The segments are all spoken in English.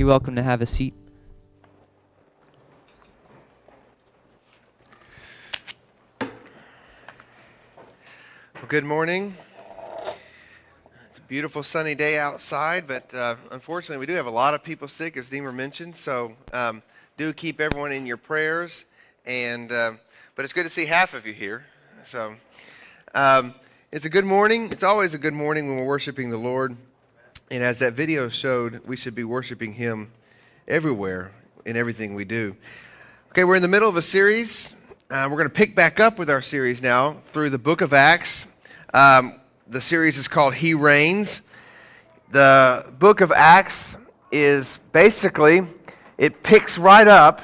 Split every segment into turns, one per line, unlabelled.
You're welcome to have a seat.
Well, good morning. It's a beautiful sunny day outside, but uh, unfortunately, we do have a lot of people sick, as Deemer mentioned. So um, do keep everyone in your prayers. And uh, but it's good to see half of you here. So um, it's a good morning. It's always a good morning when we're worshiping the Lord. And as that video showed, we should be worshiping Him everywhere in everything we do. Okay, we're in the middle of a series. Uh, we're going to pick back up with our series now through the book of Acts. Um, the series is called He Reigns. The book of Acts is basically, it picks right up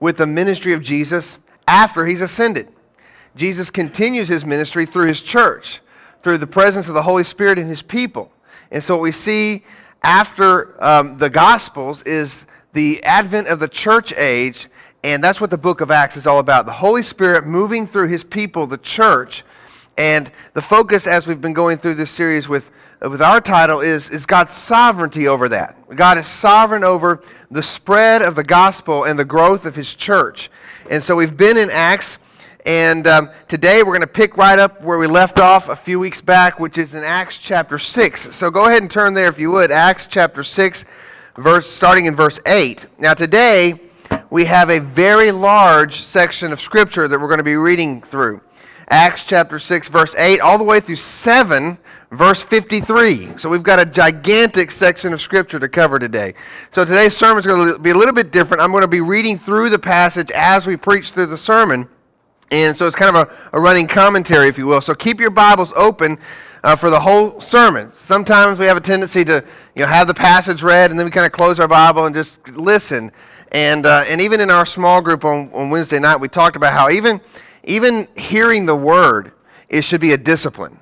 with the ministry of Jesus after he's ascended. Jesus continues his ministry through his church, through the presence of the Holy Spirit in his people. And so, what we see after um, the Gospels is the advent of the church age, and that's what the book of Acts is all about. The Holy Spirit moving through his people, the church. And the focus, as we've been going through this series with, with our title, is, is God's sovereignty over that. God is sovereign over the spread of the gospel and the growth of his church. And so we've been in Acts. And um, today we're going to pick right up where we left off a few weeks back, which is in Acts chapter 6. So go ahead and turn there if you would. Acts chapter 6, verse, starting in verse 8. Now, today we have a very large section of Scripture that we're going to be reading through. Acts chapter 6, verse 8, all the way through 7, verse 53. So we've got a gigantic section of Scripture to cover today. So today's sermon is going to be a little bit different. I'm going to be reading through the passage as we preach through the sermon. And so it's kind of a, a running commentary, if you will. So keep your Bibles open uh, for the whole sermon. Sometimes we have a tendency to you know, have the passage read and then we kind of close our Bible and just listen. And, uh, and even in our small group on, on Wednesday night, we talked about how even, even hearing the word, it should be a discipline.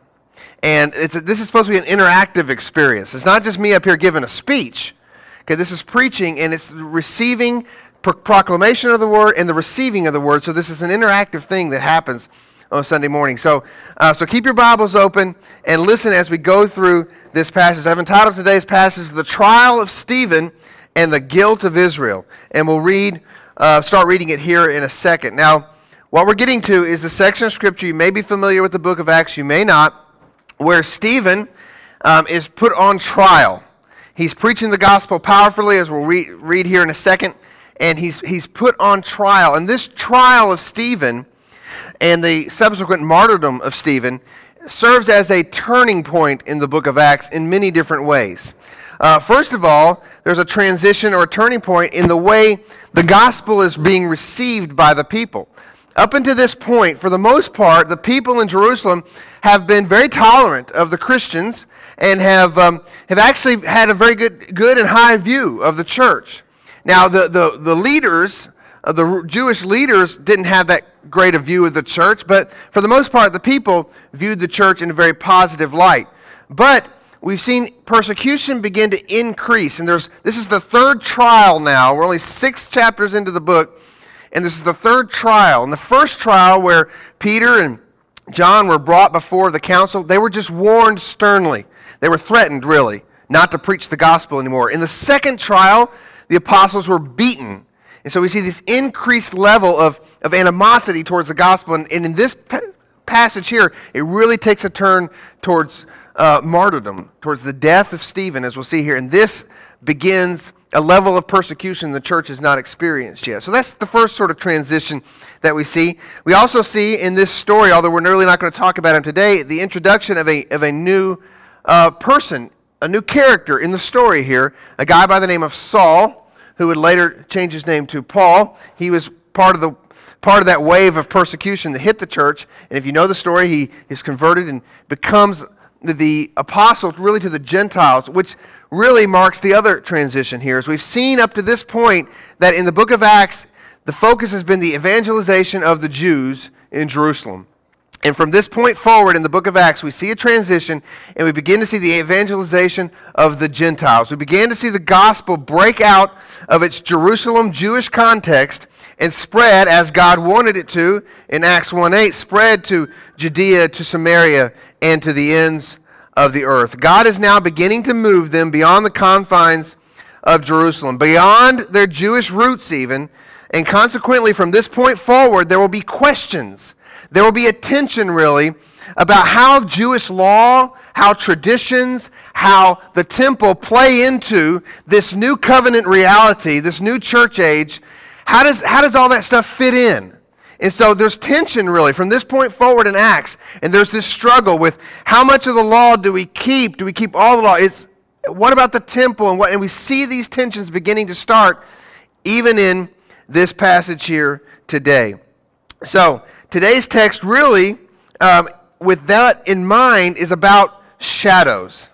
And a, this is supposed to be an interactive experience. It's not just me up here giving a speech. Okay, this is preaching and it's receiving proclamation of the word and the receiving of the word. So this is an interactive thing that happens on Sunday morning. So, uh, so keep your Bibles open and listen as we go through this passage. I've entitled today's passage "The Trial of Stephen and the Guilt of Israel," and we'll read, uh, start reading it here in a second. Now, what we're getting to is the section of scripture you may be familiar with the book of Acts, you may not, where Stephen um, is put on trial. He's preaching the gospel powerfully, as we'll re- read here in a second and he's, he's put on trial. And this trial of Stephen and the subsequent martyrdom of Stephen serves as a turning point in the book of Acts in many different ways. Uh, first of all, there's a transition or a turning point in the way the gospel is being received by the people. Up until this point, for the most part, the people in Jerusalem have been very tolerant of the Christians and have, um, have actually had a very good, good and high view of the church. Now, the, the, the leaders, uh, the Jewish leaders, didn't have that great a view of the church, but for the most part, the people viewed the church in a very positive light. But we've seen persecution begin to increase, and there's, this is the third trial now. We're only six chapters into the book, and this is the third trial. And the first trial, where Peter and John were brought before the council, they were just warned sternly. They were threatened, really, not to preach the gospel anymore. In the second trial, the apostles were beaten. And so we see this increased level of, of animosity towards the gospel. And, and in this pa- passage here, it really takes a turn towards uh, martyrdom, towards the death of Stephen, as we'll see here. And this begins a level of persecution the church has not experienced yet. So that's the first sort of transition that we see. We also see in this story, although we're really not going to talk about him today, the introduction of a, of a new uh, person a new character in the story here, a guy by the name of Saul, who would later change his name to Paul. He was part of the part of that wave of persecution that hit the church. And if you know the story, he is converted and becomes the apostle really to the Gentiles, which really marks the other transition here. As we've seen up to this point, that in the book of Acts, the focus has been the evangelization of the Jews in Jerusalem. And from this point forward in the book of Acts, we see a transition and we begin to see the evangelization of the Gentiles. We began to see the gospel break out of its Jerusalem Jewish context and spread as God wanted it to in Acts 1 8, spread to Judea, to Samaria, and to the ends of the earth. God is now beginning to move them beyond the confines of Jerusalem, beyond their Jewish roots, even. And consequently, from this point forward, there will be questions. There will be a tension, really, about how Jewish law, how traditions, how the temple play into this new covenant reality, this new church age. How does, how does all that stuff fit in? And so there's tension really from this point forward in Acts. And there's this struggle with how much of the law do we keep? Do we keep all the law? It's what about the temple? And, what, and we see these tensions beginning to start even in this passage here today. So today's text really, um, with that in mind, is about shadows.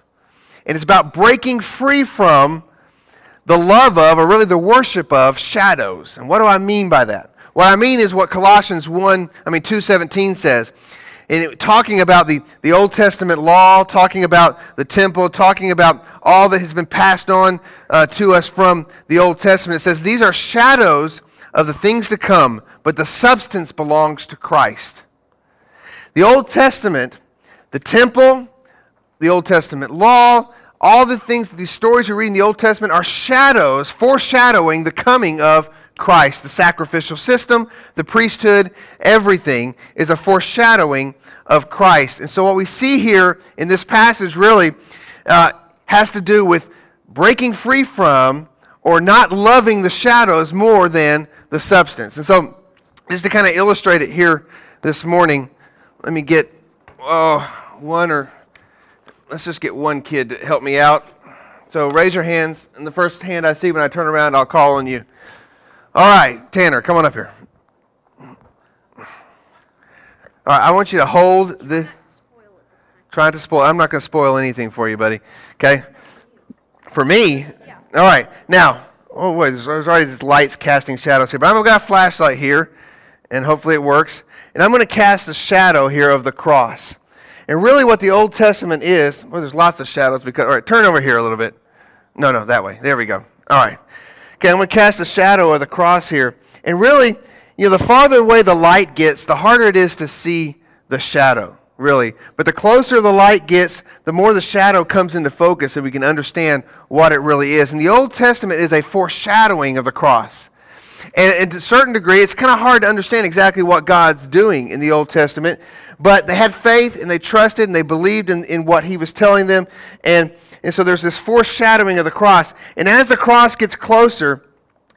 And it's about breaking free from the love of, or really the worship of, shadows. And what do I mean by that? What I mean is what Colossians 1, I mean 2.17 says. And it, talking about the, the Old Testament law, talking about the temple, talking about all that has been passed on uh, to us from the Old Testament. It says, These are shadows of the things to come, but the substance belongs to Christ. The Old Testament, the temple, the Old Testament law, all the things, these stories we read in the Old Testament are shadows, foreshadowing the coming of Christ. The sacrificial system, the priesthood, everything is a foreshadowing of Christ. And so, what we see here in this passage really uh, has to do with breaking free from or not loving the shadows more than the substance. And so, just to kind of illustrate it here this morning, let me get oh, one or let's just get one kid to help me out. So raise your hands, and the first hand I see when I turn around, I'll call on you. All right, Tanner, come on up here. All right, I want you to hold the. Trying to spoil. I'm not going to spoil anything for you, buddy. Okay? For me? Yeah. All right. Now, oh, wait, there's, there's already these lights casting shadows here, but I've got a flashlight here, and hopefully it works. And I'm going to cast a shadow here of the cross. And really, what the Old Testament is, well, there's lots of shadows because, all right, turn over here a little bit. No, no, that way. There we go. All right. Okay, I'm going to cast a shadow of the cross here. And really, you know, the farther away the light gets, the harder it is to see the shadow, really. But the closer the light gets, the more the shadow comes into focus and we can understand what it really is. And the Old Testament is a foreshadowing of the cross. And, to a certain degree, it's kind of hard to understand exactly what God's doing in the Old Testament but they had faith and they trusted and they believed in, in what he was telling them. And, and so there's this foreshadowing of the cross. And as the cross gets closer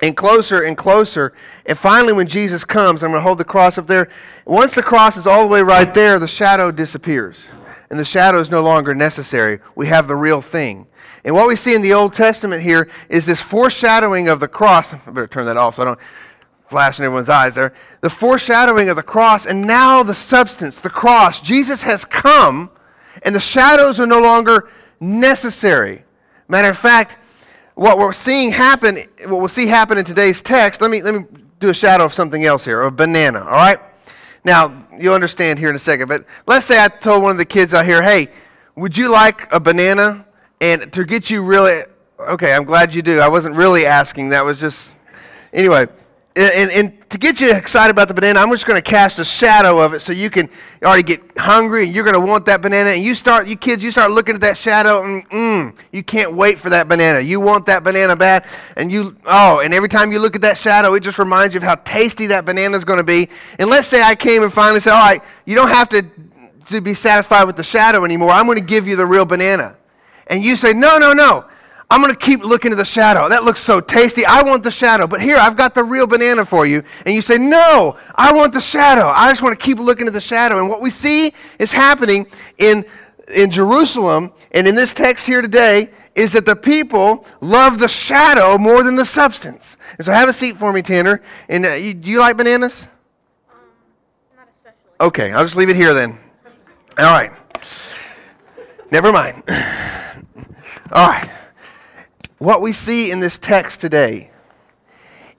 and closer and closer, and finally when Jesus comes, I'm going to hold the cross up there. Once the cross is all the way right there, the shadow disappears. And the shadow is no longer necessary. We have the real thing. And what we see in the Old Testament here is this foreshadowing of the cross. I better turn that off so I don't flash in everyone's eyes there the foreshadowing of the cross, and now the substance, the cross. Jesus has come, and the shadows are no longer necessary. Matter of fact, what we're seeing happen, what we'll see happen in today's text, let me, let me do a shadow of something else here, a banana, all right? Now, you'll understand here in a second, but let's say I told one of the kids out here, hey, would you like a banana? And to get you really, okay, I'm glad you do. I wasn't really asking, that was just, anyway and, and to get you excited about the banana, I'm just going to cast a shadow of it so you can already get hungry and you're going to want that banana. And you start, you kids, you start looking at that shadow and mm, you can't wait for that banana. You want that banana bad. And you, oh, and every time you look at that shadow, it just reminds you of how tasty that banana is going to be. And let's say I came and finally said, all right, you don't have to, to be satisfied with the shadow anymore. I'm going to give you the real banana. And you say, no, no, no. I'm going to keep looking at the shadow. That looks so tasty. I want the shadow. But here, I've got the real banana for you. And you say, No, I want the shadow. I just want to keep looking at the shadow. And what we see is happening in, in Jerusalem and in this text here today is that the people love the shadow more than the substance. And so have a seat for me, Tanner. And uh, you, do you like bananas?
Um, not especially.
Okay, I'll just leave it here then. All right. Never mind. All right what we see in this text today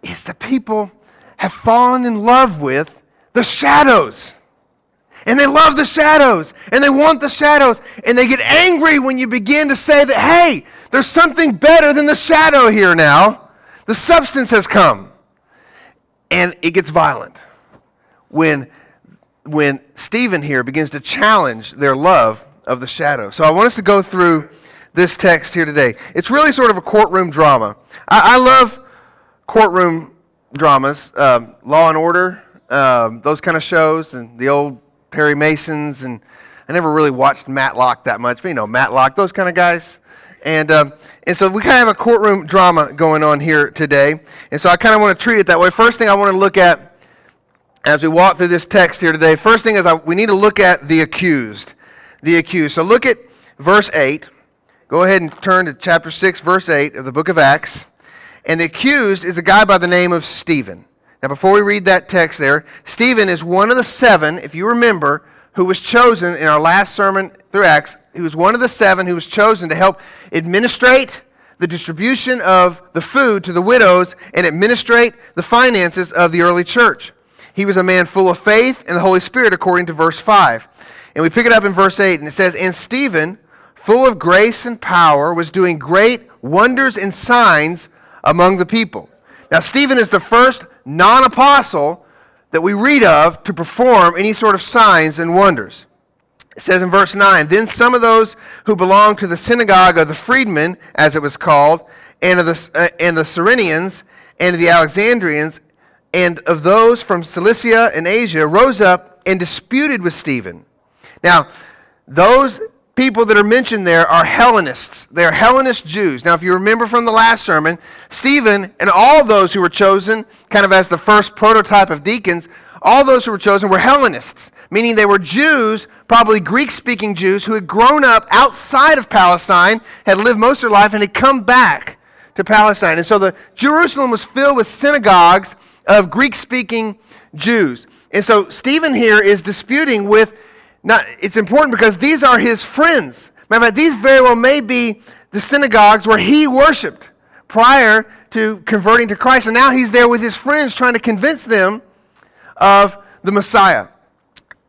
is the people have fallen in love with the shadows. And they love the shadows. And they want the shadows. And they get angry when you begin to say that, hey, there's something better than the shadow here now. The substance has come. And it gets violent when, when Stephen here begins to challenge their love of the shadow. So I want us to go through this text here today. It's really sort of a courtroom drama. I, I love courtroom dramas, um, Law and Order, um, those kind of shows, and the old Perry Masons, and I never really watched Matlock that much, but you know, Matlock, those kind of guys. And, um, and so we kind of have a courtroom drama going on here today. And so I kind of want to treat it that way. First thing I want to look at as we walk through this text here today, first thing is I, we need to look at the accused. The accused. So look at verse 8. Go ahead and turn to chapter 6, verse 8 of the book of Acts. And the accused is a guy by the name of Stephen. Now, before we read that text there, Stephen is one of the seven, if you remember, who was chosen in our last sermon through Acts. He was one of the seven who was chosen to help administrate the distribution of the food to the widows and administrate the finances of the early church. He was a man full of faith and the Holy Spirit, according to verse 5. And we pick it up in verse 8, and it says, And Stephen, full of grace and power, was doing great wonders and signs among the people. Now, Stephen is the first non apostle that we read of to perform any sort of signs and wonders. It says in verse 9 Then some of those who belonged to the synagogue of the freedmen, as it was called, and of the, uh, and the Cyrenians, and the Alexandrians, and of those from Cilicia and Asia rose up and disputed with Stephen. Now, those people that are mentioned there are Hellenists. They are Hellenist Jews. Now, if you remember from the last sermon, Stephen and all those who were chosen, kind of as the first prototype of deacons, all those who were chosen were Hellenists, meaning they were Jews, probably Greek speaking Jews, who had grown up outside of Palestine, had lived most of their life, and had come back to Palestine. And so the Jerusalem was filled with synagogues of Greek speaking Jews. And so Stephen here is disputing with not, it's important because these are his friends. Matter of fact, these very well may be the synagogues where he worshiped prior to converting to Christ. And now he's there with his friends trying to convince them of the Messiah.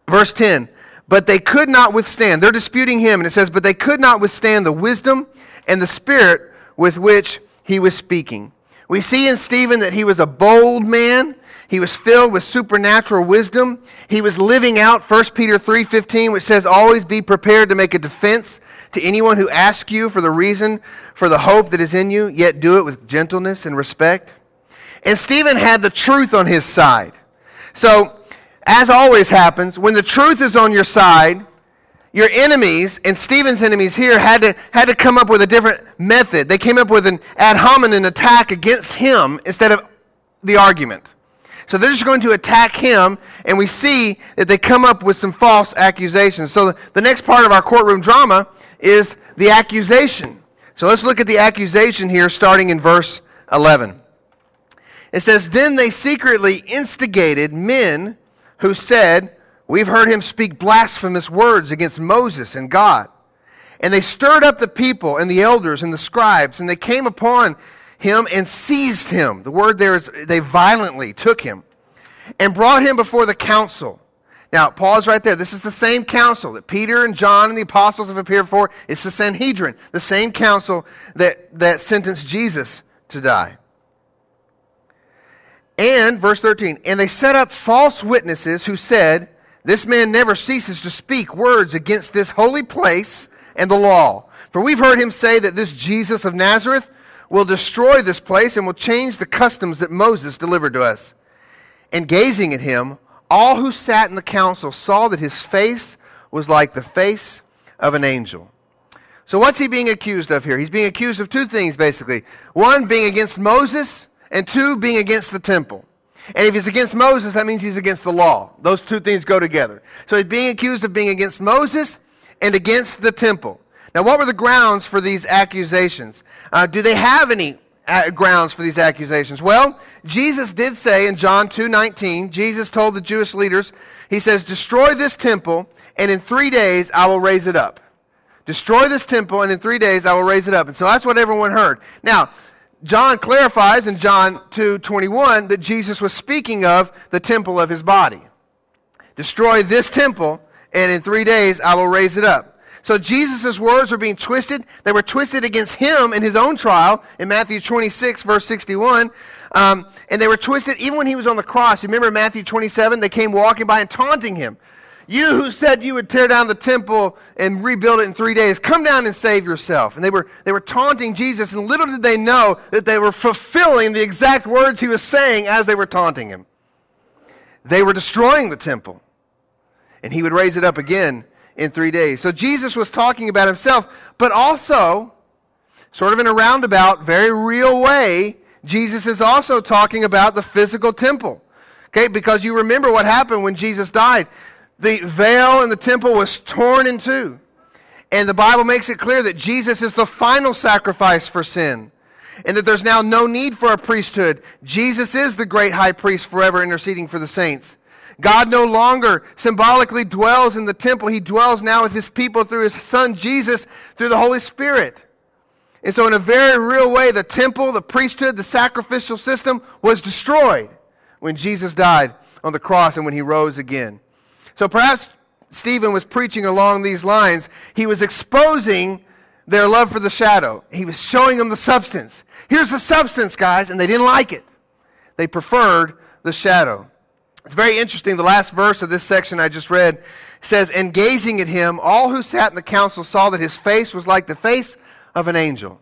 Verse 10 But they could not withstand. They're disputing him. And it says, But they could not withstand the wisdom and the spirit with which he was speaking. We see in Stephen that he was a bold man. He was filled with supernatural wisdom. He was living out 1 Peter 3:15 which says always be prepared to make a defense to anyone who asks you for the reason for the hope that is in you, yet do it with gentleness and respect. And Stephen had the truth on his side. So, as always happens, when the truth is on your side, your enemies and Stephen's enemies here had to, had to come up with a different method. They came up with an ad hominem attack against him instead of the argument. So they're just going to attack him, and we see that they come up with some false accusations. So the next part of our courtroom drama is the accusation. So let's look at the accusation here, starting in verse 11. It says, Then they secretly instigated men who said, We've heard him speak blasphemous words against Moses and God. And they stirred up the people and the elders and the scribes, and they came upon him and seized him. The word there is they violently took him and brought him before the council. Now, pause right there. This is the same council that Peter and John and the apostles have appeared for. It's the Sanhedrin, the same council that, that sentenced Jesus to die. And, verse 13, and they set up false witnesses who said, This man never ceases to speak words against this holy place and the law. For we've heard him say that this Jesus of Nazareth will destroy this place and will change the customs that Moses delivered to us. And gazing at him, all who sat in the council saw that his face was like the face of an angel. So, what's he being accused of here? He's being accused of two things, basically. One, being against Moses, and two, being against the temple. And if he's against Moses, that means he's against the law. Those two things go together. So, he's being accused of being against Moses and against the temple. Now, what were the grounds for these accusations? Uh, do they have any uh, grounds for these accusations? Well, Jesus did say in John 2:19, Jesus told the Jewish leaders, he says, "Destroy this temple, and in 3 days I will raise it up." Destroy this temple, and in 3 days I will raise it up. And so that's what everyone heard. Now, John clarifies in John 2:21 that Jesus was speaking of the temple of his body. Destroy this temple, and in 3 days I will raise it up. So Jesus' words were being twisted. They were twisted against him in his own trial in Matthew 26, verse 61. Um, and they were twisted even when he was on the cross. You remember Matthew 27? They came walking by and taunting him. You who said you would tear down the temple and rebuild it in three days, come down and save yourself. And they were, they were taunting Jesus, and little did they know that they were fulfilling the exact words he was saying as they were taunting him. They were destroying the temple, and he would raise it up again in three days. So Jesus was talking about himself, but also, sort of in a roundabout, very real way, Jesus is also talking about the physical temple. Okay, because you remember what happened when Jesus died. The veil in the temple was torn in two. And the Bible makes it clear that Jesus is the final sacrifice for sin. And that there's now no need for a priesthood. Jesus is the great high priest forever interceding for the saints. God no longer symbolically dwells in the temple. He dwells now with his people through his son Jesus, through the Holy Spirit. And so, in a very real way, the temple, the priesthood, the sacrificial system was destroyed when Jesus died on the cross and when he rose again. So perhaps Stephen was preaching along these lines. He was exposing their love for the shadow, he was showing them the substance. Here's the substance, guys, and they didn't like it. They preferred the shadow. It's very interesting. The last verse of this section I just read says, And gazing at him, all who sat in the council saw that his face was like the face of an angel.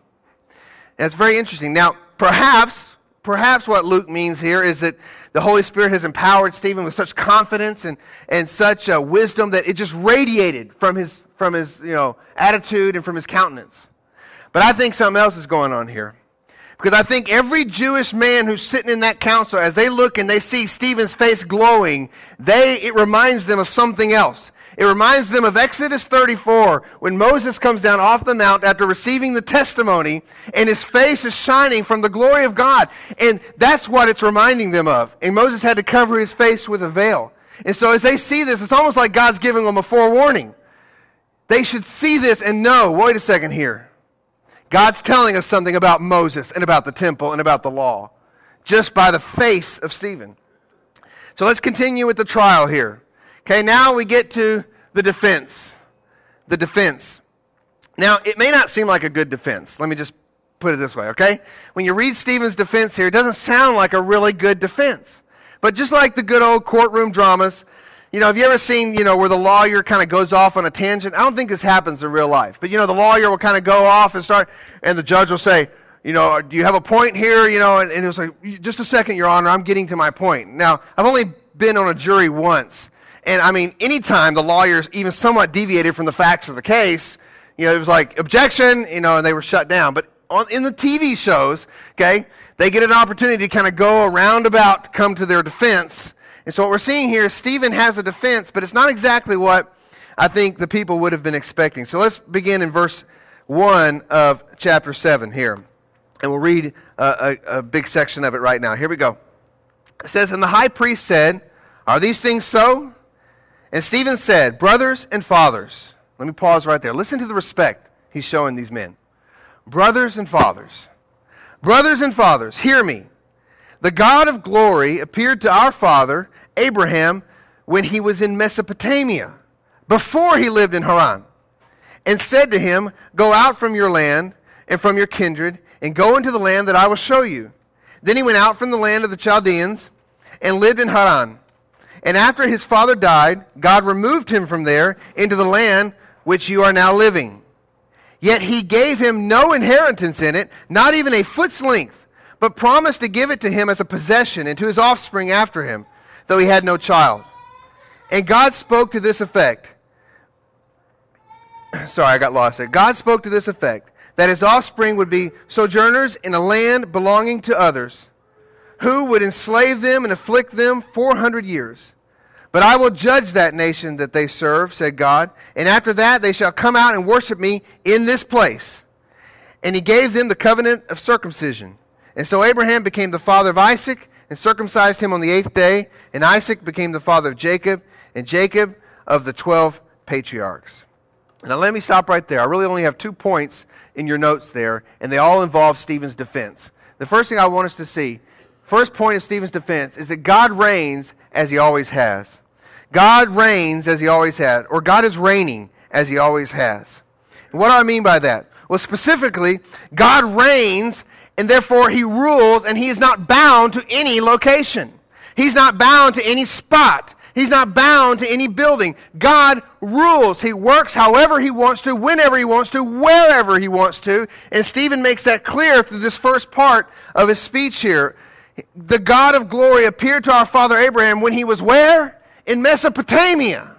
That's very interesting. Now, perhaps, perhaps what Luke means here is that the Holy Spirit has empowered Stephen with such confidence and, and such uh, wisdom that it just radiated from his, from his you know, attitude and from his countenance. But I think something else is going on here. Because I think every Jewish man who's sitting in that council, as they look and they see Stephen's face glowing, they, it reminds them of something else. It reminds them of Exodus 34 when Moses comes down off the mount after receiving the testimony and his face is shining from the glory of God. And that's what it's reminding them of. And Moses had to cover his face with a veil. And so as they see this, it's almost like God's giving them a forewarning. They should see this and know wait a second here. God's telling us something about Moses and about the temple and about the law just by the face of Stephen. So let's continue with the trial here. Okay, now we get to the defense. The defense. Now, it may not seem like a good defense. Let me just put it this way, okay? When you read Stephen's defense here, it doesn't sound like a really good defense. But just like the good old courtroom dramas, you know, have you ever seen, you know, where the lawyer kind of goes off on a tangent? I don't think this happens in real life. But, you know, the lawyer will kind of go off and start, and the judge will say, you know, do you have a point here? You know, and, and it's like, just a second, Your Honor, I'm getting to my point. Now, I've only been on a jury once, and I mean, anytime the lawyers even somewhat deviated from the facts of the case, you know, it was like objection, you know, and they were shut down. But on, in the TV shows, okay, they get an opportunity to kind of go around about, come to their defense. And so what we're seeing here is Stephen has a defense, but it's not exactly what I think the people would have been expecting. So let's begin in verse 1 of chapter 7 here. And we'll read a, a, a big section of it right now. Here we go. It says, And the high priest said, Are these things so? And Stephen said, Brothers and fathers, let me pause right there. Listen to the respect he's showing these men. Brothers and fathers, brothers and fathers, hear me. The God of glory appeared to our father, Abraham, when he was in Mesopotamia, before he lived in Haran, and said to him, Go out from your land and from your kindred, and go into the land that I will show you. Then he went out from the land of the Chaldeans and lived in Haran. And after his father died, God removed him from there into the land which you are now living. Yet he gave him no inheritance in it, not even a foot's length, but promised to give it to him as a possession and to his offspring after him, though he had no child. And God spoke to this effect. Sorry, I got lost there. God spoke to this effect that his offspring would be sojourners in a land belonging to others, who would enslave them and afflict them 400 years. But I will judge that nation that they serve, said God, and after that they shall come out and worship me in this place. And he gave them the covenant of circumcision. And so Abraham became the father of Isaac and circumcised him on the eighth day, and Isaac became the father of Jacob, and Jacob of the twelve patriarchs. Now let me stop right there. I really only have two points in your notes there, and they all involve Stephen's defense. The first thing I want us to see, first point of Stephen's defense, is that God reigns as he always has. God reigns as he always had, or God is reigning as he always has. And what do I mean by that? Well, specifically, God reigns and therefore he rules and he is not bound to any location. He's not bound to any spot. He's not bound to any building. God rules. He works however he wants to, whenever he wants to, wherever he wants to. And Stephen makes that clear through this first part of his speech here. The God of glory appeared to our father Abraham when he was where? In Mesopotamia.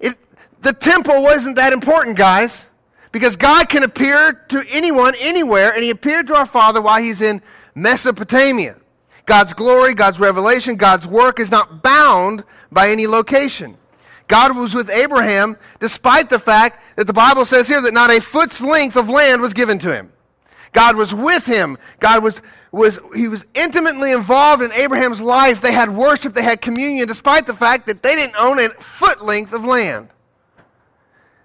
It, the temple wasn't that important, guys, because God can appear to anyone, anywhere, and he appeared to our father while he's in Mesopotamia. God's glory, God's revelation, God's work is not bound by any location. God was with Abraham despite the fact that the Bible says here that not a foot's length of land was given to him. God was with him. God was, was, he was intimately involved in Abraham's life. They had worship, they had communion, despite the fact that they didn't own a foot length of land.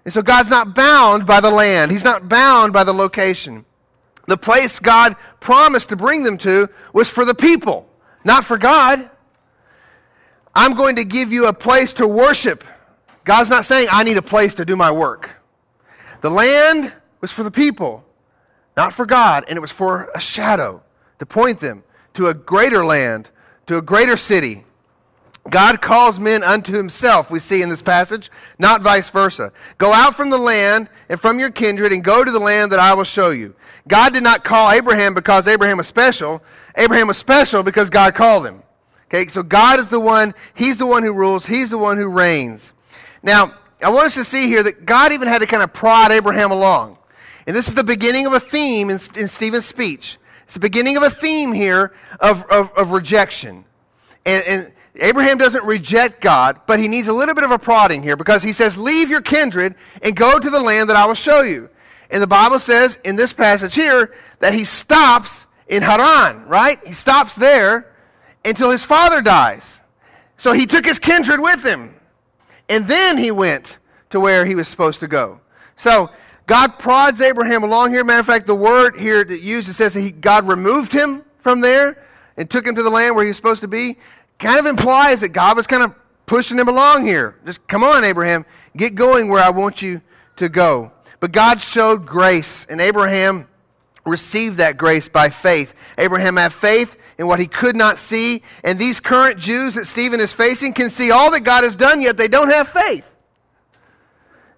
And so God's not bound by the land, He's not bound by the location. The place God promised to bring them to was for the people, not for God. I'm going to give you a place to worship. God's not saying, I need a place to do my work. The land was for the people, not for God, and it was for a shadow to point them to a greater land, to a greater city. God calls men unto himself, we see in this passage, not vice versa. Go out from the land and from your kindred and go to the land that I will show you. God did not call Abraham because Abraham was special. Abraham was special because God called him. Okay, so God is the one, He's the one who rules, He's the one who reigns. Now, I want us to see here that God even had to kind of prod Abraham along. And this is the beginning of a theme in, in Stephen's speech. It's the beginning of a theme here of, of, of rejection. And, and Abraham doesn't reject God, but he needs a little bit of a prodding here because he says, Leave your kindred and go to the land that I will show you. And the Bible says in this passage here that he stops in Haran, right? He stops there until his father dies. So he took his kindred with him. And then he went to where he was supposed to go. So God prods Abraham along here. Matter of fact, the word here that used it says that he, God removed him from there and took him to the land where he was supposed to be. Kind of implies that God was kind of pushing him along here. Just come on, Abraham, get going where I want you to go. But God showed grace, and Abraham received that grace by faith. Abraham had faith in what he could not see. And these current Jews that Stephen is facing can see all that God has done, yet they don't have faith.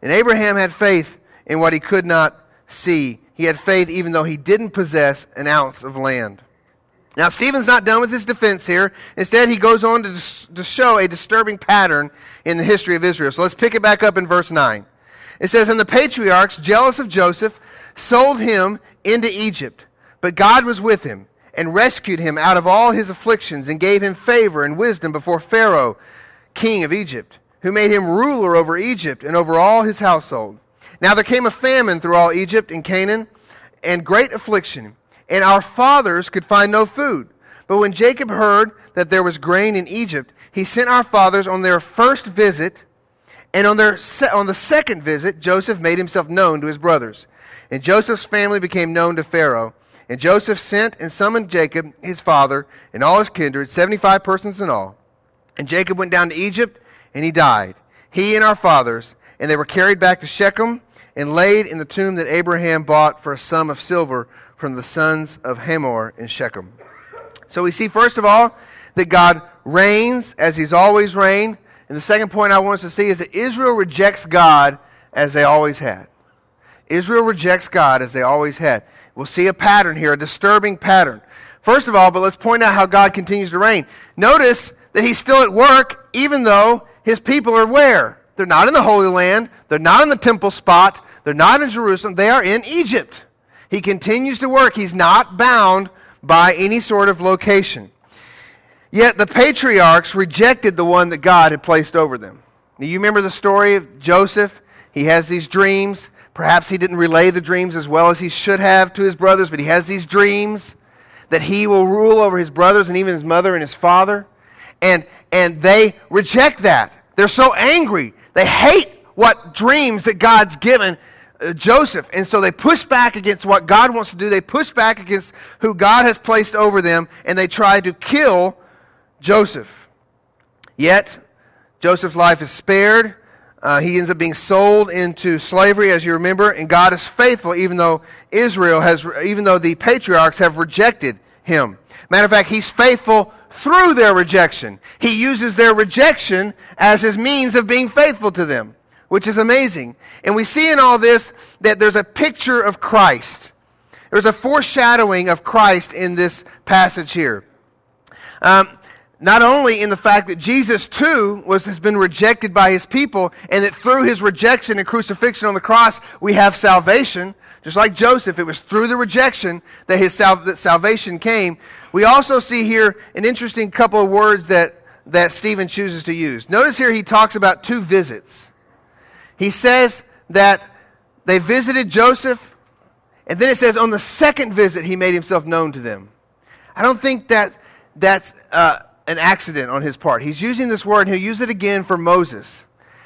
And Abraham had faith in what he could not see. He had faith even though he didn't possess an ounce of land. Now, Stephen's not done with his defense here. Instead, he goes on to, to show a disturbing pattern in the history of Israel. So let's pick it back up in verse 9. It says, And the patriarchs, jealous of Joseph, sold him into Egypt. But God was with him and rescued him out of all his afflictions and gave him favor and wisdom before Pharaoh, king of Egypt, who made him ruler over Egypt and over all his household. Now there came a famine through all Egypt and Canaan and great affliction, and our fathers could find no food. But when Jacob heard that there was grain in Egypt, he sent our fathers on their first visit, and on, their se- on the second visit, Joseph made himself known to his brothers. And Joseph's family became known to Pharaoh and Joseph sent and summoned Jacob, his father, and all his kindred, 75 persons in all. And Jacob went down to Egypt, and he died, he and our fathers, and they were carried back to Shechem and laid in the tomb that Abraham bought for a sum of silver from the sons of Hamor in Shechem. So we see, first of all, that God reigns as he's always reigned. And the second point I want us to see is that Israel rejects God as they always had. Israel rejects God as they always had. We'll see a pattern here, a disturbing pattern. First of all, but let's point out how God continues to reign. Notice that he's still at work, even though his people are where? They're not in the Holy Land. They're not in the temple spot. They're not in Jerusalem. They are in Egypt. He continues to work. He's not bound by any sort of location. Yet the patriarchs rejected the one that God had placed over them. Now, you remember the story of Joseph? He has these dreams. Perhaps he didn't relay the dreams as well as he should have to his brothers, but he has these dreams that he will rule over his brothers and even his mother and his father. And, and they reject that. They're so angry. They hate what dreams that God's given Joseph. And so they push back against what God wants to do. They push back against who God has placed over them, and they try to kill Joseph. Yet, Joseph's life is spared uh, he ends up being sold into slavery, as you remember, and God is faithful, even though Israel has, even though the patriarchs have rejected him. Matter of fact, He's faithful through their rejection. He uses their rejection as his means of being faithful to them, which is amazing. And we see in all this that there's a picture of Christ. There's a foreshadowing of Christ in this passage here. Um, not only in the fact that Jesus too was, has been rejected by his people, and that through his rejection and crucifixion on the cross, we have salvation. Just like Joseph, it was through the rejection that his sal- that salvation came. We also see here an interesting couple of words that, that Stephen chooses to use. Notice here he talks about two visits. He says that they visited Joseph, and then it says on the second visit he made himself known to them. I don't think that that's. Uh, an accident on his part. He's using this word, and he'll use it again for Moses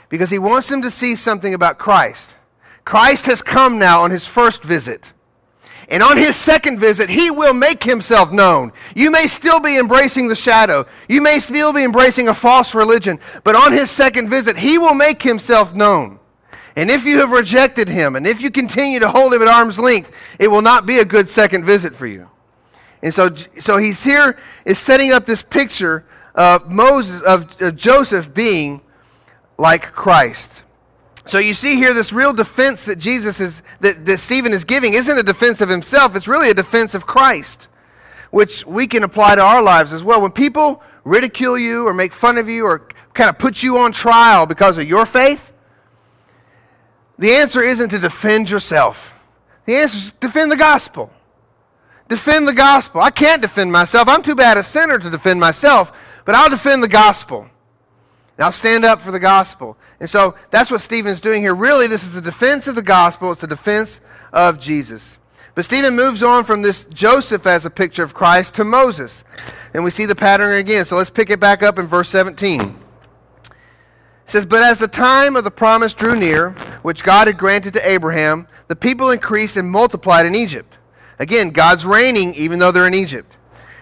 because he wants them to see something about Christ. Christ has come now on his first visit. And on his second visit, he will make himself known. You may still be embracing the shadow. You may still be embracing a false religion. But on his second visit, he will make himself known. And if you have rejected him, and if you continue to hold him at arm's length, it will not be a good second visit for you. And so, so he's here is setting up this picture of Moses, of, of Joseph being like Christ. So you see here this real defense that Jesus is, that, that Stephen is giving isn't a defense of himself, it's really a defense of Christ, which we can apply to our lives as well. When people ridicule you or make fun of you or kind of put you on trial because of your faith, the answer isn't to defend yourself. The answer is defend the gospel. Defend the gospel. I can't defend myself. I'm too bad a sinner to defend myself, but I'll defend the gospel. And I'll stand up for the gospel. And so that's what Stephen's doing here. Really, this is a defense of the gospel, it's a defense of Jesus. But Stephen moves on from this Joseph as a picture of Christ to Moses. And we see the pattern again. So let's pick it back up in verse 17. It says, But as the time of the promise drew near, which God had granted to Abraham, the people increased and multiplied in Egypt. Again, God's reigning even though they're in Egypt.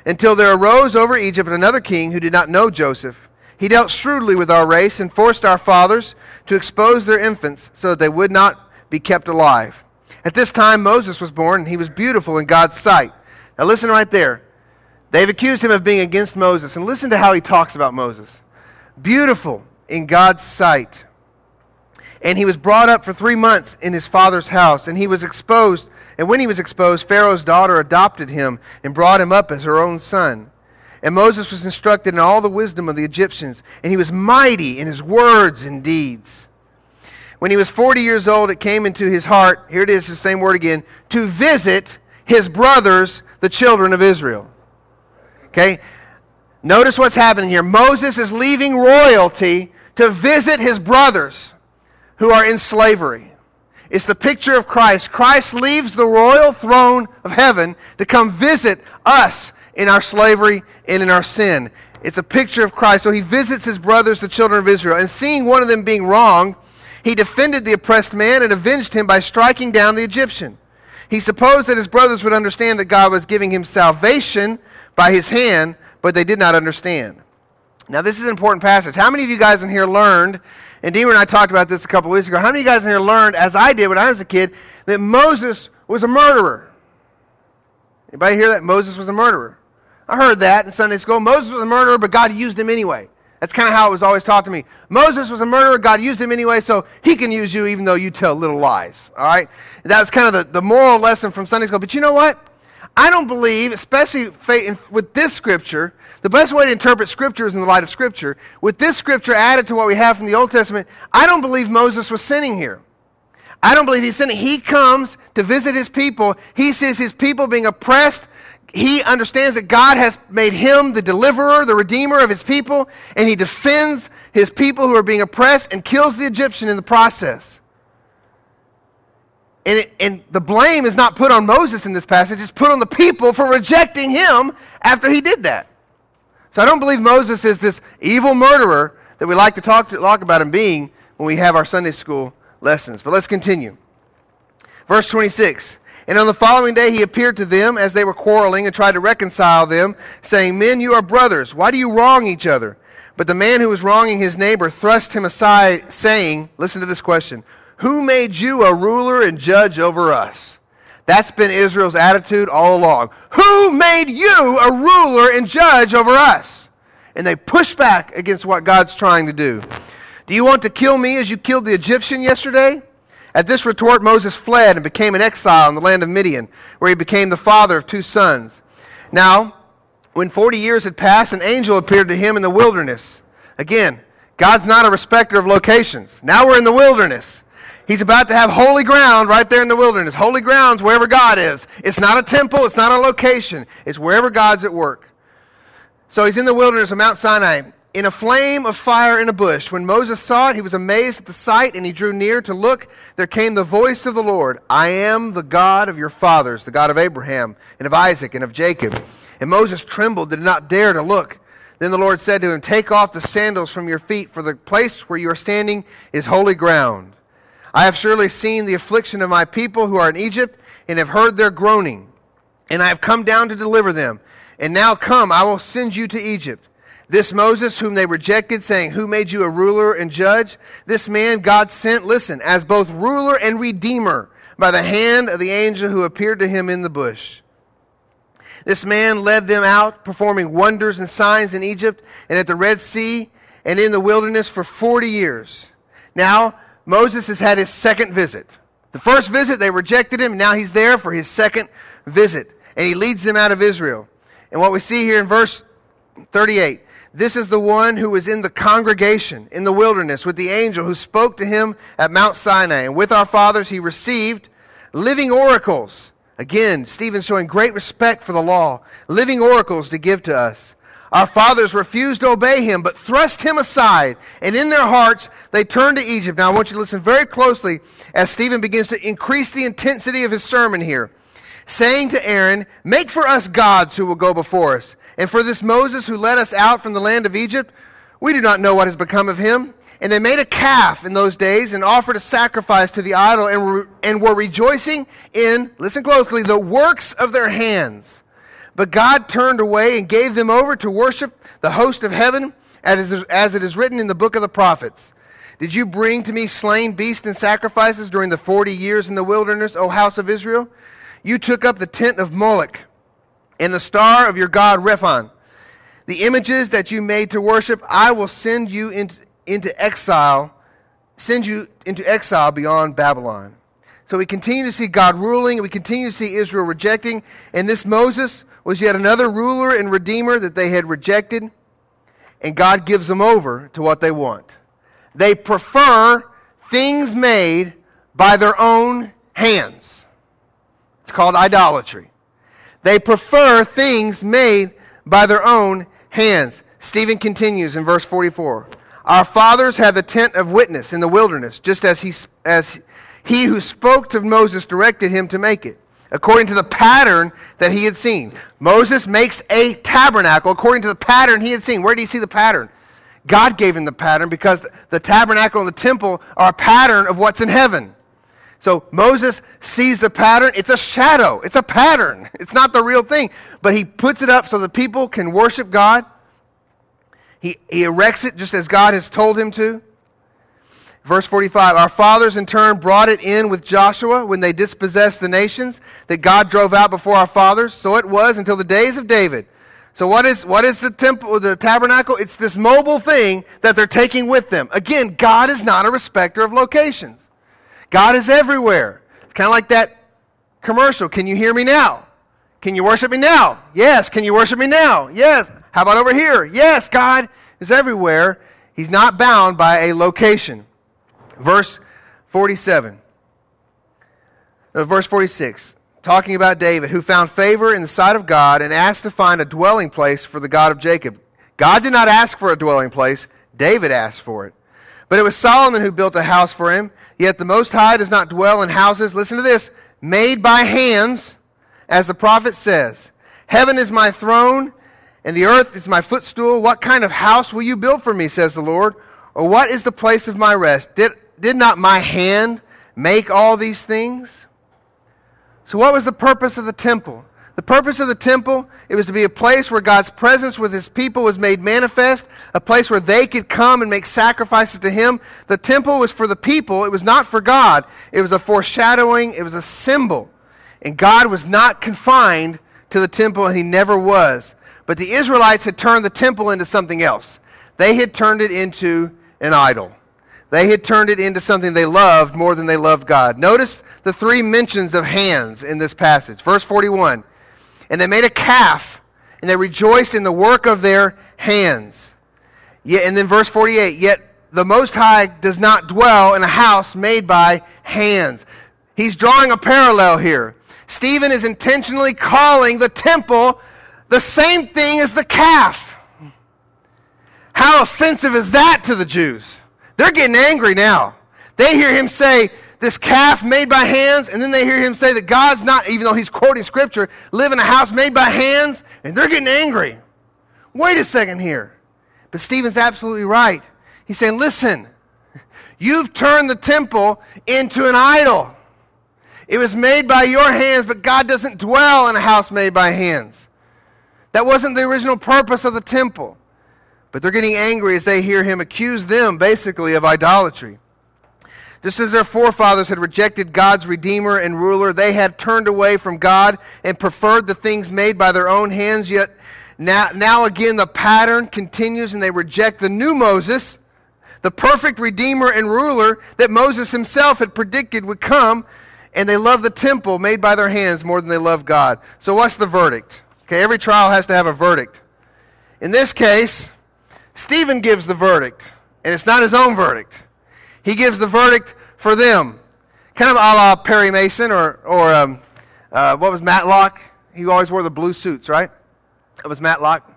Until there arose over Egypt another king who did not know Joseph. He dealt shrewdly with our race and forced our fathers to expose their infants so that they would not be kept alive. At this time, Moses was born, and he was beautiful in God's sight. Now, listen right there. They've accused him of being against Moses, and listen to how he talks about Moses. Beautiful in God's sight. And he was brought up for three months in his father's house, and he was exposed and when he was exposed, Pharaoh's daughter adopted him and brought him up as her own son. And Moses was instructed in all the wisdom of the Egyptians, and he was mighty in his words and deeds. When he was 40 years old, it came into his heart, here it is, the same word again, to visit his brothers, the children of Israel. Okay? Notice what's happening here. Moses is leaving royalty to visit his brothers who are in slavery. It's the picture of Christ. Christ leaves the royal throne of heaven to come visit us in our slavery and in our sin. It's a picture of Christ. So he visits his brothers, the children of Israel, and seeing one of them being wrong, he defended the oppressed man and avenged him by striking down the Egyptian. He supposed that his brothers would understand that God was giving him salvation by his hand, but they did not understand. Now, this is an important passage. How many of you guys in here learned and Deemer and I talked about this a couple weeks ago. How many of you guys in here learned, as I did when I was a kid, that Moses was a murderer? Anybody hear that? Moses was a murderer. I heard that in Sunday school. Moses was a murderer, but God used him anyway. That's kind of how it was always taught to me. Moses was a murderer, God used him anyway, so he can use you even though you tell little lies. All right? That was kind of the, the moral lesson from Sunday school. But you know what? I don't believe, especially with this scripture, the best way to interpret Scripture is in the light of Scripture. With this Scripture added to what we have from the Old Testament, I don't believe Moses was sinning here. I don't believe he's sinning. He comes to visit his people. He sees his people being oppressed. He understands that God has made him the deliverer, the redeemer of his people, and he defends his people who are being oppressed and kills the Egyptian in the process. And, it, and, the blame is not put on Moses in this passage, it's put on the people for rejecting him after he did that. So I don't believe Moses is this evil murderer that we like to talk, to, talk about him being when we have our Sunday school lessons. But let's continue. Verse 26. And on the following day he appeared to them as they were quarreling and tried to reconcile them, saying, Men, you are brothers. Why do you wrong each other? But the man who was wronging his neighbor thrust him aside, saying, Listen to this question Who made you a ruler and judge over us? That's been Israel's attitude all along. Who made you a ruler and judge over us? And they push back against what God's trying to do. Do you want to kill me as you killed the Egyptian yesterday? At this retort, Moses fled and became an exile in the land of Midian, where he became the father of two sons. Now, when 40 years had passed, an angel appeared to him in the wilderness. Again, God's not a respecter of locations. Now we're in the wilderness. He's about to have holy ground right there in the wilderness. Holy ground's wherever God is. It's not a temple, it's not a location, it's wherever God's at work. So he's in the wilderness of Mount Sinai in a flame of fire in a bush. When Moses saw it, he was amazed at the sight, and he drew near to look. There came the voice of the Lord I am the God of your fathers, the God of Abraham, and of Isaac, and of Jacob. And Moses trembled, did not dare to look. Then the Lord said to him, Take off the sandals from your feet, for the place where you are standing is holy ground. I have surely seen the affliction of my people who are in Egypt, and have heard their groaning. And I have come down to deliver them. And now come, I will send you to Egypt. This Moses, whom they rejected, saying, Who made you a ruler and judge? This man God sent, listen, as both ruler and redeemer by the hand of the angel who appeared to him in the bush. This man led them out, performing wonders and signs in Egypt and at the Red Sea and in the wilderness for 40 years. Now, Moses has had his second visit. The first visit, they rejected him. Now he's there for his second visit. And he leads them out of Israel. And what we see here in verse 38 this is the one who was in the congregation in the wilderness with the angel who spoke to him at Mount Sinai. And with our fathers he received living oracles. Again, Stephen showing great respect for the law, living oracles to give to us. Our fathers refused to obey him, but thrust him aside, and in their hearts they turned to Egypt. Now I want you to listen very closely as Stephen begins to increase the intensity of his sermon here, saying to Aaron, Make for us gods who will go before us. And for this Moses who led us out from the land of Egypt, we do not know what has become of him. And they made a calf in those days and offered a sacrifice to the idol and were, and were rejoicing in, listen closely, the works of their hands. But God turned away and gave them over to worship the host of heaven, as, it is written in the book of the prophets. Did you bring to me slain beasts and sacrifices during the forty years in the wilderness, O house of Israel? You took up the tent of Moloch and the star of your God Rephan. The images that you made to worship, I will send you into, into exile, send you into exile beyond Babylon. So we continue to see God ruling, and we continue to see Israel rejecting, and this Moses was yet another ruler and redeemer that they had rejected, and God gives them over to what they want. They prefer things made by their own hands. It's called idolatry. They prefer things made by their own hands. Stephen continues in verse 44. Our fathers had the tent of witness in the wilderness, just as he, as he who spoke to Moses directed him to make it, according to the pattern that he had seen. Moses makes a tabernacle according to the pattern he had seen. Where did he see the pattern? God gave him the pattern because the tabernacle and the temple are a pattern of what's in heaven. So Moses sees the pattern. It's a shadow, it's a pattern. It's not the real thing. But he puts it up so the people can worship God. He, he erects it just as God has told him to. Verse 45 Our fathers in turn brought it in with Joshua when they dispossessed the nations that God drove out before our fathers. So it was until the days of David. So what is what is the temple the tabernacle? It's this mobile thing that they're taking with them. Again, God is not a respecter of locations. God is everywhere. It's kind of like that commercial. Can you hear me now? Can you worship me now? Yes. Can you worship me now? Yes. How about over here? Yes. God is everywhere. He's not bound by a location. Verse 47. No, verse 46. Talking about David, who found favor in the sight of God and asked to find a dwelling place for the God of Jacob. God did not ask for a dwelling place, David asked for it. But it was Solomon who built a house for him Yet the Most High does not dwell in houses, listen to this, made by hands, as the prophet says. Heaven is my throne, and the earth is my footstool. What kind of house will you build for me, says the Lord? Or what is the place of my rest? Did, did not my hand make all these things? So, what was the purpose of the temple? The purpose of the temple, it was to be a place where God's presence with his people was made manifest, a place where they could come and make sacrifices to him. The temple was for the people, it was not for God. It was a foreshadowing, it was a symbol. And God was not confined to the temple, and he never was. But the Israelites had turned the temple into something else. They had turned it into an idol. They had turned it into something they loved more than they loved God. Notice the three mentions of hands in this passage. Verse 41 And they made a calf, and they rejoiced in the work of their hands. Yet, and then verse 48 Yet the Most High does not dwell in a house made by hands. He's drawing a parallel here. Stephen is intentionally calling the temple the same thing as the calf. How offensive is that to the Jews? They're getting angry now. They hear him say, this calf made by hands, and then they hear him say that God's not, even though he's quoting scripture, live in a house made by hands, and they're getting angry. Wait a second here. But Stephen's absolutely right. He's saying, listen, you've turned the temple into an idol. It was made by your hands, but God doesn't dwell in a house made by hands. That wasn't the original purpose of the temple. But they're getting angry as they hear him accuse them, basically, of idolatry. Just as their forefathers had rejected God's Redeemer and ruler, they had turned away from God and preferred the things made by their own hands. Yet now, now again, the pattern continues and they reject the new Moses, the perfect Redeemer and ruler that Moses himself had predicted would come, and they love the temple made by their hands more than they love God. So, what's the verdict? Okay, every trial has to have a verdict. In this case, Stephen gives the verdict, and it's not his own verdict. He gives the verdict for them. Kind of a la Perry Mason or, or um, uh, what was Matlock? He always wore the blue suits, right? That was Matlock,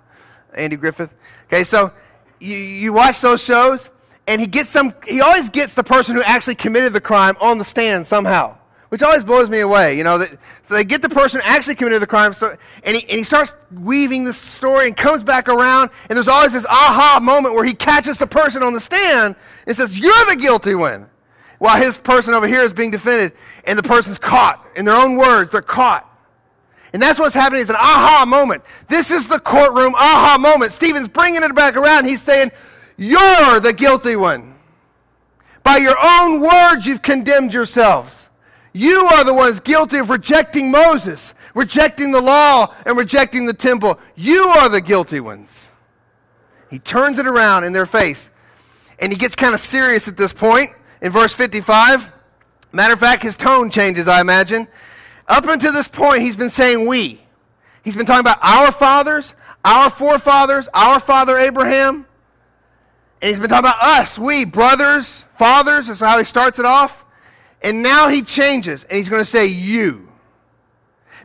Andy Griffith. Okay, so you, you watch those shows, and he gets some, he always gets the person who actually committed the crime on the stand somehow, which always blows me away. You know, that, so they get the person actually committed the crime, so, and, he, and he starts weaving the story and comes back around, and there's always this aha moment where he catches the person on the stand and says, You're the guilty one. While his person over here is being defended, and the person's caught. In their own words, they're caught. And that's what's happening. is an aha moment. This is the courtroom aha moment. Stephen's bringing it back around. He's saying, You're the guilty one. By your own words, you've condemned yourselves. You are the ones guilty of rejecting Moses, rejecting the law, and rejecting the temple. You are the guilty ones. He turns it around in their face. And he gets kind of serious at this point in verse 55. Matter of fact, his tone changes, I imagine. Up until this point, he's been saying we. He's been talking about our fathers, our forefathers, our father Abraham. And he's been talking about us, we, brothers, fathers. That's how he starts it off. And now he changes, and he's going to say you.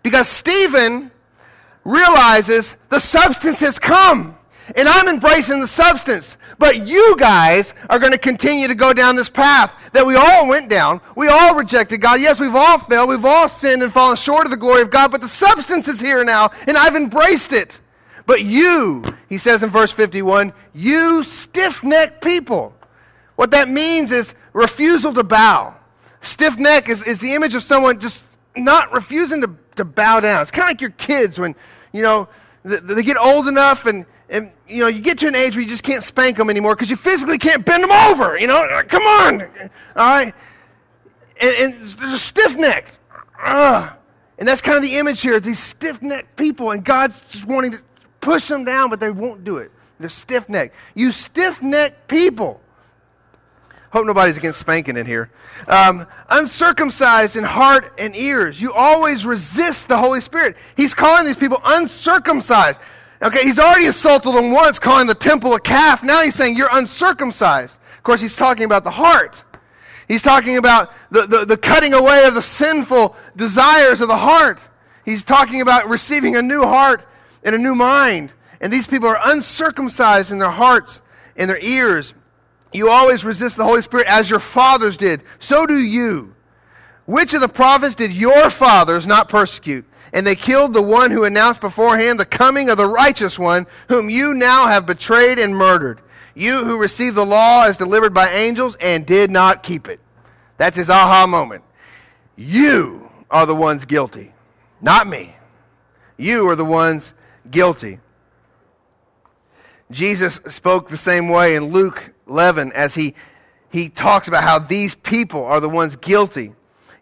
Because Stephen realizes the substance has come. And I'm embracing the substance. But you guys are going to continue to go down this path that we all went down. We all rejected God. Yes, we've all failed. We've all sinned and fallen short of the glory of God. But the substance is here now, and I've embraced it. But you, he says in verse 51, you stiff necked people. What that means is refusal to bow. Stiff neck is, is the image of someone just not refusing to, to bow down. It's kind of like your kids when, you know, they, they get old enough and and you know, you get to an age where you just can't spank them anymore because you physically can't bend them over. You know, come on, all right. And, and there's a stiff necked, and that's kind of the image here. These stiff necked people, and God's just wanting to push them down, but they won't do it. They're stiff necked. You stiff necked people. Hope nobody's against spanking in here. Um, uncircumcised in heart and ears. You always resist the Holy Spirit. He's calling these people uncircumcised. Okay, he's already assaulted them once, calling the temple a calf. Now he's saying you're uncircumcised. Of course, he's talking about the heart. He's talking about the, the, the, cutting away of the sinful desires of the heart. He's talking about receiving a new heart and a new mind. And these people are uncircumcised in their hearts and their ears. You always resist the Holy Spirit as your fathers did. So do you. Which of the prophets did your fathers not persecute? and they killed the one who announced beforehand the coming of the righteous one, whom you now have betrayed and murdered. You who received the law as delivered by angels and did not keep it. That's his aha moment. You are the ones guilty, not me. You are the ones guilty. Jesus spoke the same way in Luke 11 as he, he talks about how these people are the ones guilty.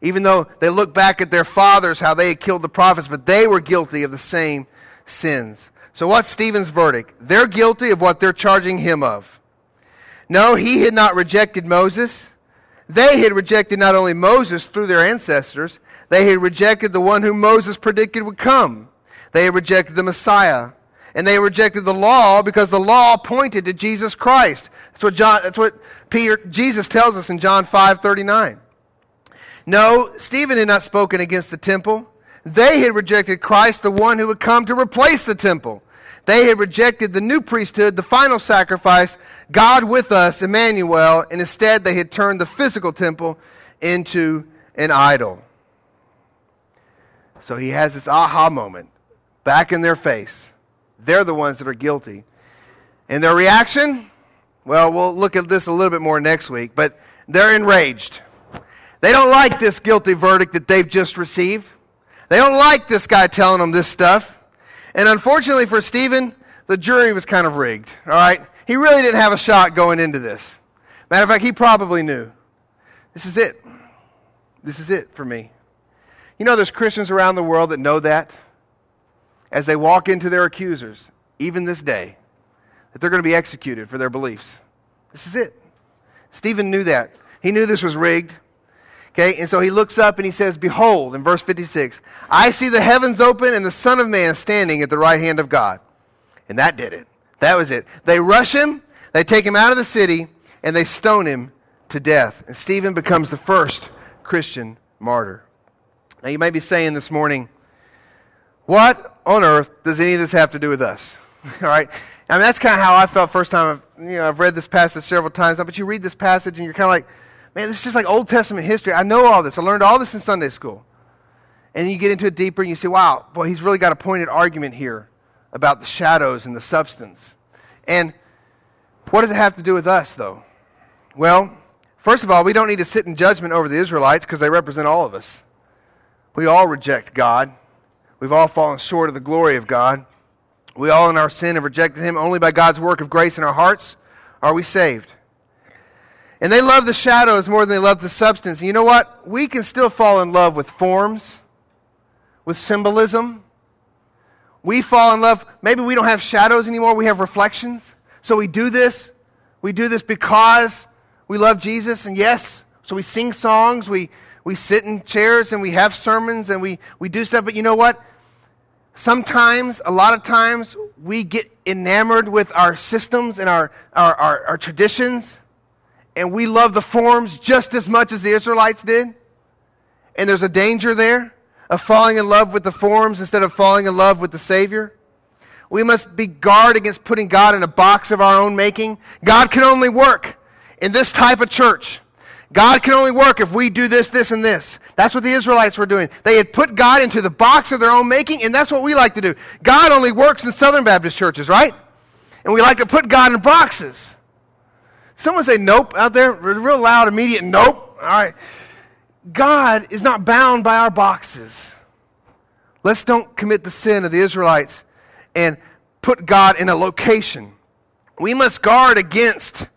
Even though they look back at their fathers, how they had killed the prophets, but they were guilty of the same sins. So, what's Stephen's verdict? They're guilty of what they're charging him of. No, he had not rejected Moses. They had rejected not only Moses through their ancestors, they had rejected the one whom Moses predicted would come. They had rejected the Messiah. And they rejected the law because the law pointed to Jesus Christ. That's what, John, that's what Peter, Jesus tells us in John 5 39. No, Stephen had not spoken against the temple. They had rejected Christ, the one who would come to replace the temple. They had rejected the new priesthood, the final sacrifice, God with us, Emmanuel, and instead they had turned the physical temple into an idol. So he has this aha moment back in their face. They're the ones that are guilty. And their reaction? Well, we'll look at this a little bit more next week, but they're enraged. They don't like this guilty verdict that they've just received. They don't like this guy telling them this stuff. And unfortunately for Stephen, the jury was kind of rigged. All right? He really didn't have a shot going into this. Matter of fact, he probably knew. This is it. This is it for me. You know, there's Christians around the world that know that as they walk into their accusers, even this day, that they're going to be executed for their beliefs. This is it. Stephen knew that. He knew this was rigged. Okay, and so he looks up and he says, Behold, in verse 56, I see the heavens open and the Son of Man standing at the right hand of God. And that did it. That was it. They rush him, they take him out of the city, and they stone him to death. And Stephen becomes the first Christian martyr. Now, you may be saying this morning, What on earth does any of this have to do with us? All right? I mean, that's kind of how I felt first time. I've, you know, I've read this passage several times now, but you read this passage and you're kind of like, man, this is just like Old Testament history. I know all this. I learned all this in Sunday school. And you get into it deeper and you say, wow, boy, he's really got a pointed argument here about the shadows and the substance. And what does it have to do with us, though? Well, first of all, we don't need to sit in judgment over the Israelites because they represent all of us. We all reject God. We've all fallen short of the glory of God. We all in our sin have rejected Him. Only by God's work of grace in our hearts are we saved. And they love the shadows more than they love the substance. And you know what? We can still fall in love with forms, with symbolism. We fall in love. Maybe we don't have shadows anymore, we have reflections. So we do this. We do this because we love Jesus. And yes, so we sing songs, we, we sit in chairs, and we have sermons, and we, we do stuff. But you know what? Sometimes, a lot of times, we get enamored with our systems and our, our, our, our traditions and we love the forms just as much as the Israelites did. And there's a danger there of falling in love with the forms instead of falling in love with the Savior. We must be guard against putting God in a box of our own making. God can only work in this type of church. God can only work if we do this, this, and this. That's what the Israelites were doing. They had put God into the box of their own making, and that's what we like to do. God only works in Southern Baptist churches, right? And we like to put God in boxes. Someone say nope out there, real loud, immediate nope. All right. God is not bound by our boxes. Let's don't commit the sin of the Israelites and put God in a location. We must guard against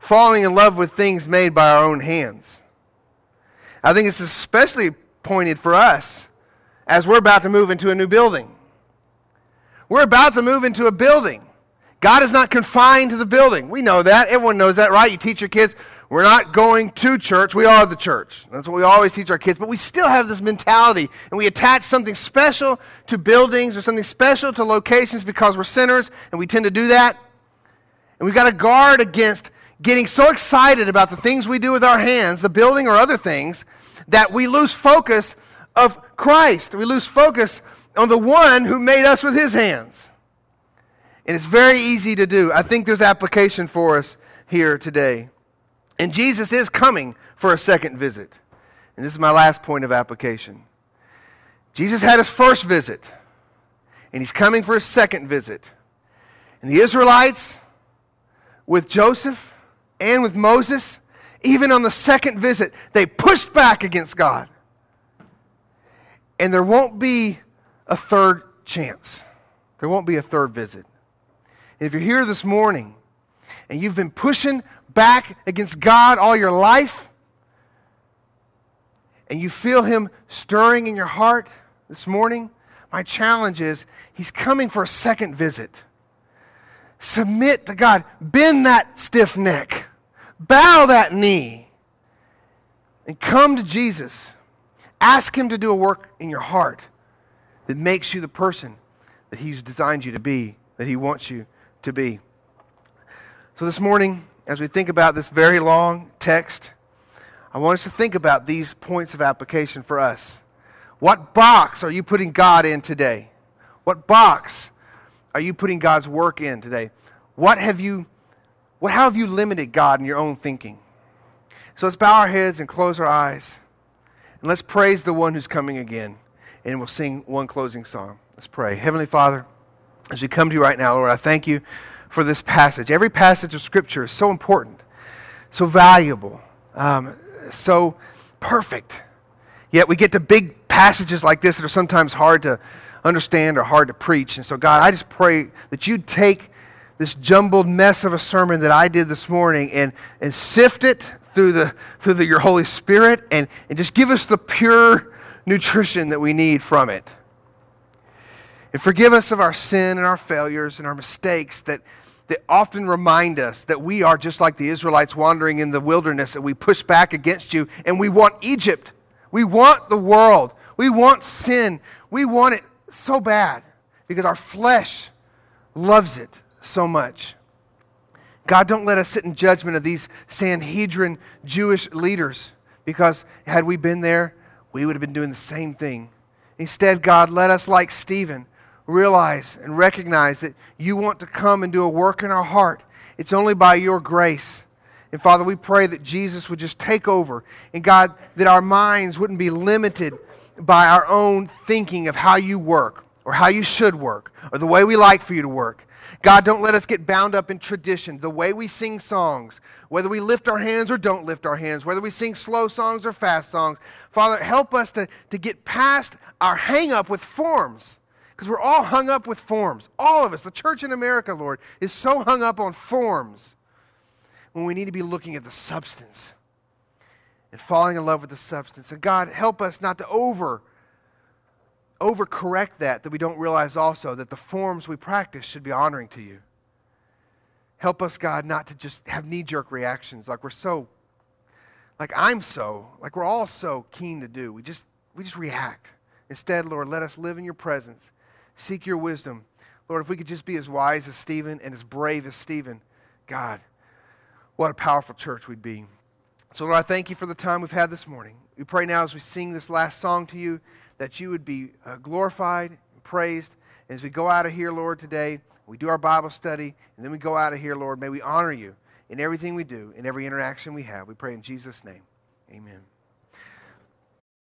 falling in love with things made by our own hands. I think it's especially pointed for us as we're about to move into a new building. We're about to move into a building God is not confined to the building. We know that. Everyone knows that, right? You teach your kids, we're not going to church, we are the church. That's what we always teach our kids. But we still have this mentality, and we attach something special to buildings or something special to locations because we're sinners, and we tend to do that. And we've got to guard against getting so excited about the things we do with our hands, the building or other things, that we lose focus of Christ. We lose focus on the one who made us with his hands. And it's very easy to do. I think there's application for us here today. And Jesus is coming for a second visit. And this is my last point of application. Jesus had his first visit, and he's coming for his second visit. And the Israelites, with Joseph and with Moses, even on the second visit, they pushed back against God. And there won't be a third chance. There won't be a third visit. If you're here this morning and you've been pushing back against God all your life, and you feel Him stirring in your heart this morning, my challenge is He's coming for a second visit. Submit to God, bend that stiff neck, bow that knee, and come to Jesus. Ask Him to do a work in your heart that makes you the person that He's designed you to be, that He wants you to be. So this morning, as we think about this very long text, I want us to think about these points of application for us. What box are you putting God in today? What box are you putting God's work in today? What have you what how have you limited God in your own thinking? So let's bow our heads and close our eyes. And let's praise the one who's coming again. And we'll sing one closing song. Let's pray. Heavenly Father, as we come to you right now, Lord, I thank you for this passage. Every passage of Scripture is so important, so valuable. Um, so perfect. Yet we get to big passages like this that are sometimes hard to understand or hard to preach. And so, God, I just pray that you'd take this jumbled mess of a sermon that I did this morning and, and sift it through, the, through the, your Holy Spirit and, and just give us the pure nutrition that we need from it. And forgive us of our sin and our failures and our mistakes that, that often remind us that we are just like the Israelites wandering in the wilderness and we push back against you and we want Egypt. We want the world. We want sin. We want it so bad because our flesh loves it so much. God, don't let us sit in judgment of these Sanhedrin Jewish leaders because had we been there, we would have been doing the same thing. Instead, God, let us, like Stephen, realize and recognize that you want to come and do a work in our heart. It's only by your grace. And Father, we pray that Jesus would just take over. And God, that our minds wouldn't be limited by our own thinking of how you work or how you should work or the way we like for you to work. God, don't let us get bound up in tradition, the way we sing songs, whether we lift our hands or don't lift our hands, whether we sing slow songs or fast songs. Father, help us to, to get past our hang up with forms because we're all hung up with forms. All of us, the church in America, Lord, is so hung up on forms when we need to be looking at the substance and falling in love with the substance. And God, help us not to over overcorrect that, that we don't realize also that the forms we practice should be honoring to you. Help us, God, not to just have knee jerk reactions like we're so, like I'm so, like we're all so keen to do. We just, we just react. Instead, Lord, let us live in your presence Seek your wisdom. Lord, if we could just be as wise as Stephen and as brave as Stephen, God, what a powerful church we'd be. So, Lord, I thank you for the time we've had this morning. We pray now as we sing this last song to you that you would be uh, glorified and praised. As we go out of here, Lord, today, we do our Bible study, and then we go out of here, Lord, may we honor you in everything we do, in every interaction we have. We pray in Jesus' name. Amen.